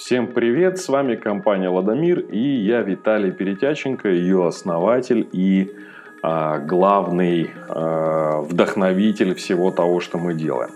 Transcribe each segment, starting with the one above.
Всем привет, с вами компания Ладомир и я Виталий Перетяченко, ее основатель и а, главный а, вдохновитель всего того, что мы делаем.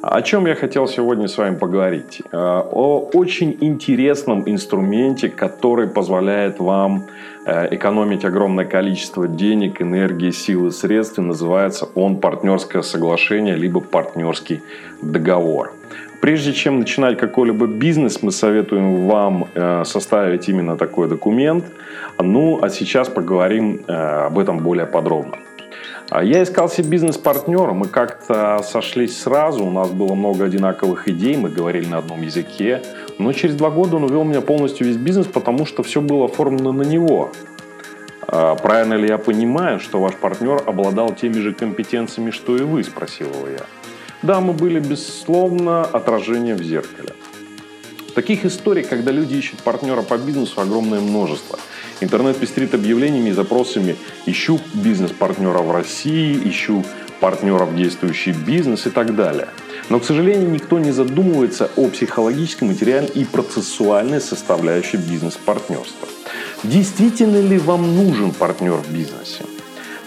О чем я хотел сегодня с вами поговорить? А, о очень интересном инструменте, который позволяет вам э, экономить огромное количество денег, энергии, силы, средств. И называется он партнерское соглашение, либо партнерский договор. Прежде чем начинать какой-либо бизнес, мы советуем вам э, составить именно такой документ. Ну, а сейчас поговорим э, об этом более подробно. А я искал себе бизнес-партнера, мы как-то сошлись сразу, у нас было много одинаковых идей, мы говорили на одном языке, но через два года он увел меня полностью весь бизнес, потому что все было оформлено на него. А правильно ли я понимаю, что ваш партнер обладал теми же компетенциями, что и вы, спросил его я. Да, мы были, безусловно, отражением в зеркале. Таких историй, когда люди ищут партнера по бизнесу, огромное множество. Интернет пестрит объявлениями и запросами «ищу бизнес-партнера в России», «ищу партнеров, действующий бизнес» и так далее. Но, к сожалению, никто не задумывается о психологической, материальной и процессуальной составляющей бизнес-партнерства. Действительно ли вам нужен партнер в бизнесе?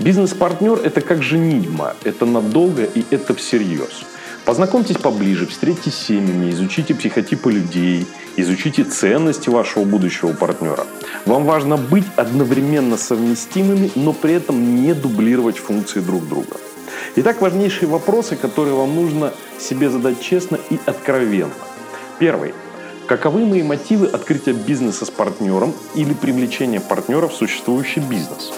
Бизнес-партнер – это как женитьба. Это надолго и это всерьез. Познакомьтесь поближе, встретитесь с изучите психотипы людей, изучите ценности вашего будущего партнера. Вам важно быть одновременно совместимыми, но при этом не дублировать функции друг друга. Итак, важнейшие вопросы, которые вам нужно себе задать честно и откровенно. Первый. Каковы мои мотивы открытия бизнеса с партнером или привлечения партнера в существующий бизнес?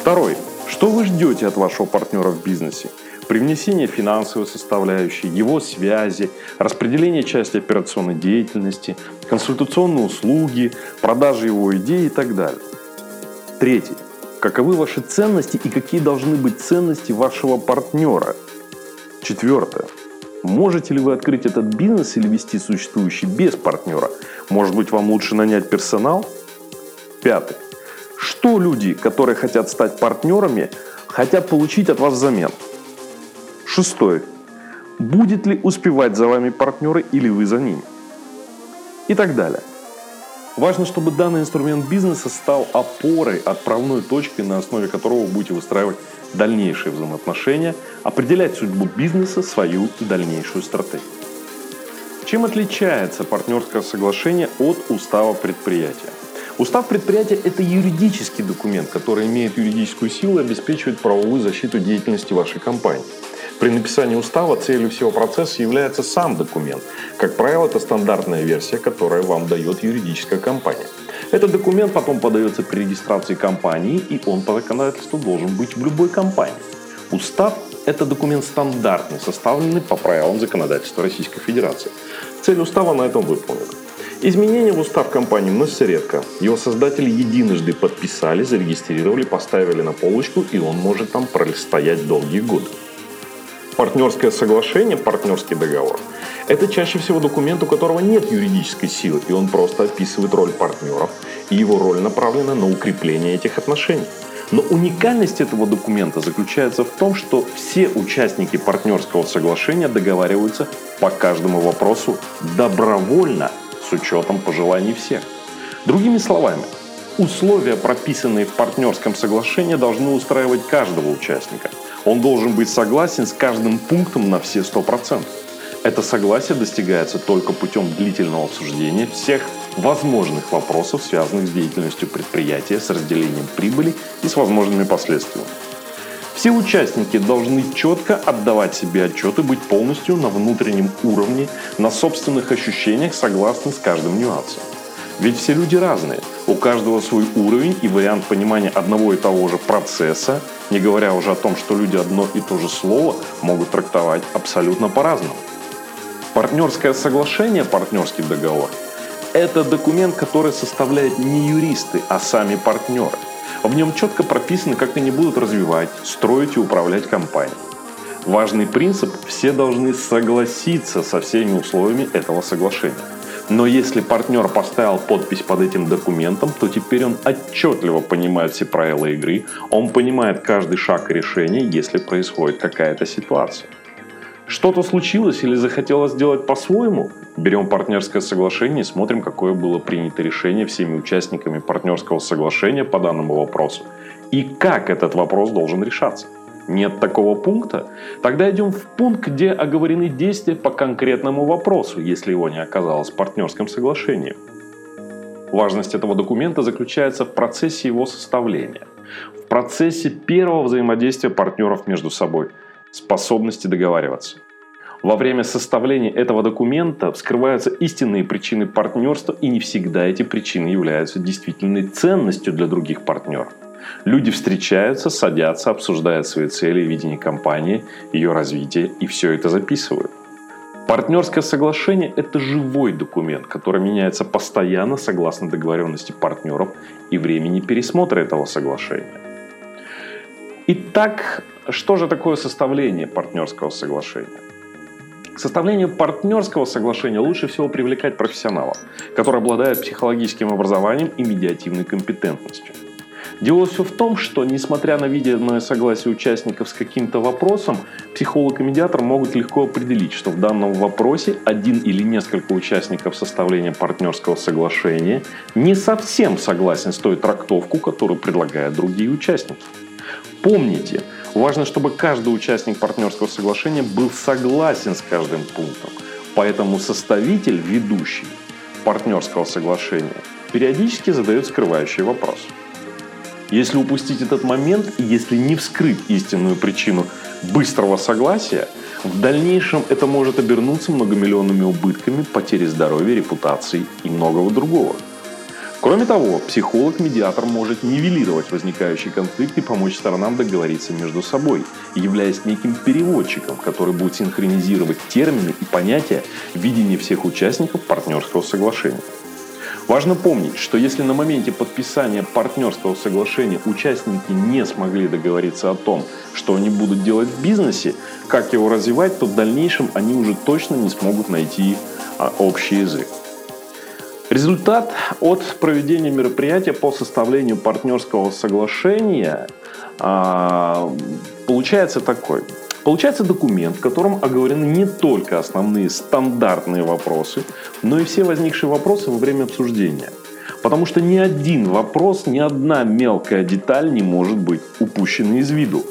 Второй. Что вы ждете от вашего партнера в бизнесе? Привнесение финансовой составляющей, его связи, распределение части операционной деятельности, консультационные услуги, продажи его идей и так далее. Третий. Каковы ваши ценности и какие должны быть ценности вашего партнера? Четвертое. Можете ли вы открыть этот бизнес или вести существующий без партнера? Может быть, вам лучше нанять персонал? Пятый. Что люди, которые хотят стать партнерами, хотят получить от вас взамен? Шестой. Будет ли успевать за вами партнеры или вы за ними? И так далее. Важно, чтобы данный инструмент бизнеса стал опорой, отправной точкой, на основе которого вы будете выстраивать дальнейшие взаимоотношения, определять судьбу бизнеса, свою дальнейшую стратегию. Чем отличается партнерское соглашение от устава предприятия? Устав предприятия – это юридический документ, который имеет юридическую силу и обеспечивает правовую защиту деятельности вашей компании. При написании устава целью всего процесса является сам документ. Как правило, это стандартная версия, которая вам дает юридическая компания. Этот документ потом подается при регистрации компании, и он по законодательству должен быть в любой компании. Устав – это документ стандартный, составленный по правилам законодательства Российской Федерации. Цель устава на этом выполнена. Изменения в устав компании вносятся редко. Его создатели единожды подписали, зарегистрировали, поставили на полочку, и он может там простоять долгие годы. Партнерское соглашение, партнерский договор – это чаще всего документ, у которого нет юридической силы, и он просто описывает роль партнеров, и его роль направлена на укрепление этих отношений. Но уникальность этого документа заключается в том, что все участники партнерского соглашения договариваются по каждому вопросу добровольно – учетом пожеланий всех. Другими словами, условия, прописанные в партнерском соглашении, должны устраивать каждого участника. Он должен быть согласен с каждым пунктом на все 100%. Это согласие достигается только путем длительного обсуждения всех возможных вопросов, связанных с деятельностью предприятия, с разделением прибыли и с возможными последствиями. Все участники должны четко отдавать себе отчет и быть полностью на внутреннем уровне, на собственных ощущениях, согласны с каждым нюансом. Ведь все люди разные, у каждого свой уровень и вариант понимания одного и того же процесса, не говоря уже о том, что люди одно и то же слово могут трактовать абсолютно по-разному. Партнерское соглашение, партнерский договор – это документ, который составляют не юристы, а сами партнеры – в нем четко прописано, как они будут развивать, строить и управлять компанией. Важный принцип – все должны согласиться со всеми условиями этого соглашения. Но если партнер поставил подпись под этим документом, то теперь он отчетливо понимает все правила игры, он понимает каждый шаг решения, если происходит какая-то ситуация. Что-то случилось или захотелось сделать по-своему? Берем партнерское соглашение и смотрим, какое было принято решение всеми участниками партнерского соглашения по данному вопросу. И как этот вопрос должен решаться. Нет такого пункта? Тогда идем в пункт, где оговорены действия по конкретному вопросу, если его не оказалось в партнерском соглашении. Важность этого документа заключается в процессе его составления, в процессе первого взаимодействия партнеров между собой, способности договариваться. Во время составления этого документа вскрываются истинные причины партнерства, и не всегда эти причины являются действительной ценностью для других партнеров. Люди встречаются, садятся, обсуждают свои цели видение компании, ее развитие и все это записывают. Партнерское соглашение – это живой документ, который меняется постоянно согласно договоренности партнеров и времени пересмотра этого соглашения. Итак, что же такое составление партнерского соглашения? К составлению партнерского соглашения лучше всего привлекать профессионала, который обладает психологическим образованием и медиативной компетентностью. Дело все в том, что, несмотря на видимое согласие участников с каким-то вопросом, психолог и медиатор могут легко определить, что в данном вопросе один или несколько участников составления партнерского соглашения не совсем согласен с той трактовку, которую предлагают другие участники. Помните, важно, чтобы каждый участник партнерского соглашения был согласен с каждым пунктом. Поэтому составитель, ведущий партнерского соглашения, периодически задает скрывающий вопрос – если упустить этот момент и если не вскрыть истинную причину быстрого согласия, в дальнейшем это может обернуться многомиллионными убытками, потерей здоровья, репутации и многого другого. Кроме того, психолог-медиатор может нивелировать возникающий конфликт и помочь сторонам договориться между собой, являясь неким переводчиком, который будет синхронизировать термины и понятия видения всех участников партнерского соглашения. Важно помнить, что если на моменте подписания партнерского соглашения участники не смогли договориться о том, что они будут делать в бизнесе, как его развивать, то в дальнейшем они уже точно не смогут найти а, общий язык. Результат от проведения мероприятия по составлению партнерского соглашения а, получается такой. Получается документ, в котором оговорены не только основные стандартные вопросы, но и все возникшие вопросы во время обсуждения. Потому что ни один вопрос, ни одна мелкая деталь не может быть упущена из виду.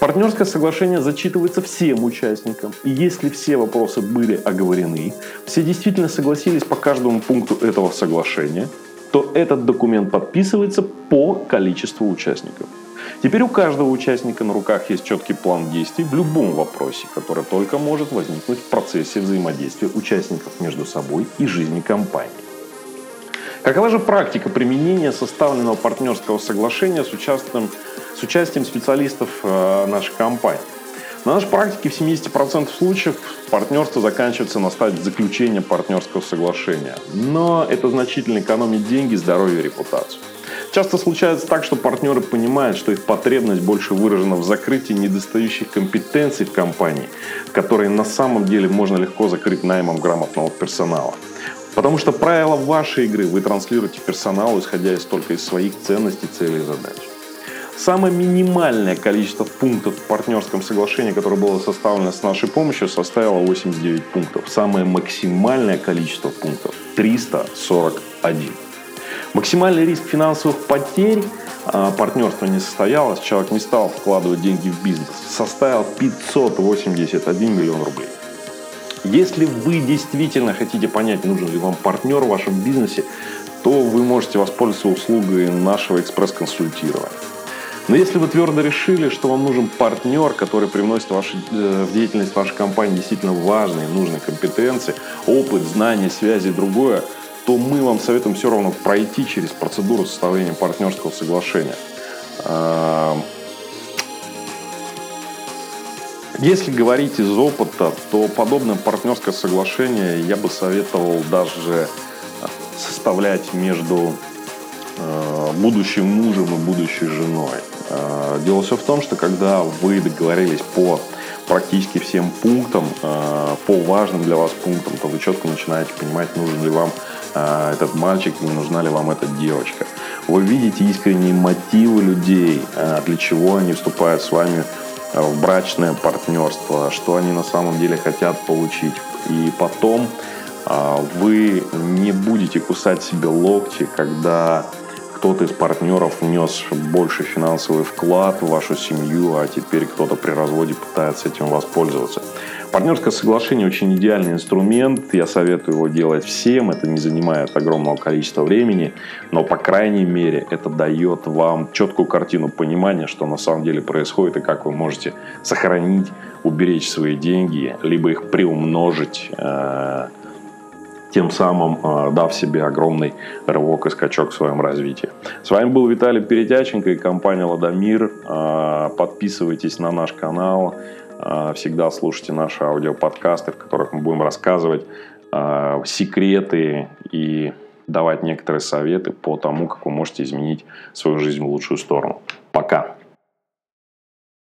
Партнерское соглашение зачитывается всем участникам, и если все вопросы были оговорены, все действительно согласились по каждому пункту этого соглашения, то этот документ подписывается по количеству участников. Теперь у каждого участника на руках есть четкий план действий в любом вопросе, который только может возникнуть в процессе взаимодействия участников между собой и жизни компании. Какова же практика применения составленного партнерского соглашения с участием, с участием специалистов э, нашей компании? На нашей практике в 70% случаев партнерство заканчивается на стадии заключения партнерского соглашения. Но это значительно экономит деньги, здоровье и репутацию. Часто случается так, что партнеры понимают, что их потребность больше выражена в закрытии недостающих компетенций в компании, которые на самом деле можно легко закрыть наймом грамотного персонала. Потому что правила вашей игры вы транслируете персоналу, исходя из только из своих ценностей, целей и задач. Самое минимальное количество пунктов в партнерском соглашении, которое было составлено с нашей помощью, составило 89 пунктов. Самое максимальное количество пунктов – 341. Максимальный риск финансовых потерь а, партнерство не состоялось, человек не стал вкладывать деньги в бизнес, составил 581 миллион рублей. Если вы действительно хотите понять, нужен ли вам партнер в вашем бизнесе, то вы можете воспользоваться услугой нашего экспресс-консультирования. Но если вы твердо решили, что вам нужен партнер, который привносит ваши, э, в деятельность вашей компании действительно важные, нужные компетенции, опыт, знания, связи и другое – то мы вам советуем все равно пройти через процедуру составления партнерского соглашения. А, если говорить из опыта, то подобное партнерское соглашение я бы советовал даже составлять между а, будущим мужем и будущей женой. А, дело все в том, что когда вы договорились по практически всем пунктам, по важным для вас пунктам, то вы четко начинаете понимать, нужен ли вам а, этот мальчик, не нужна ли вам эта девочка. Вы видите искренние мотивы людей, для чего они вступают с вами в брачное партнерство, что они на самом деле хотят получить. И потом вы не будете кусать себе локти, когда кто-то из партнеров внес больше финансовый вклад в вашу семью, а теперь кто-то при разводе пытается этим воспользоваться. Партнерское соглашение очень идеальный инструмент. Я советую его делать всем. Это не занимает огромного количества времени, но, по крайней мере, это дает вам четкую картину понимания, что на самом деле происходит и как вы можете сохранить, уберечь свои деньги, либо их приумножить э, тем самым э, дав себе огромный рывок и скачок в своем развитии. С вами был Виталий Перетяченко и компания «Ладомир». Э, подписывайтесь на наш канал, э, всегда слушайте наши аудиоподкасты, в которых мы будем рассказывать секреты и давать некоторые советы по тому, как вы можете изменить свою жизнь в лучшую сторону. Пока!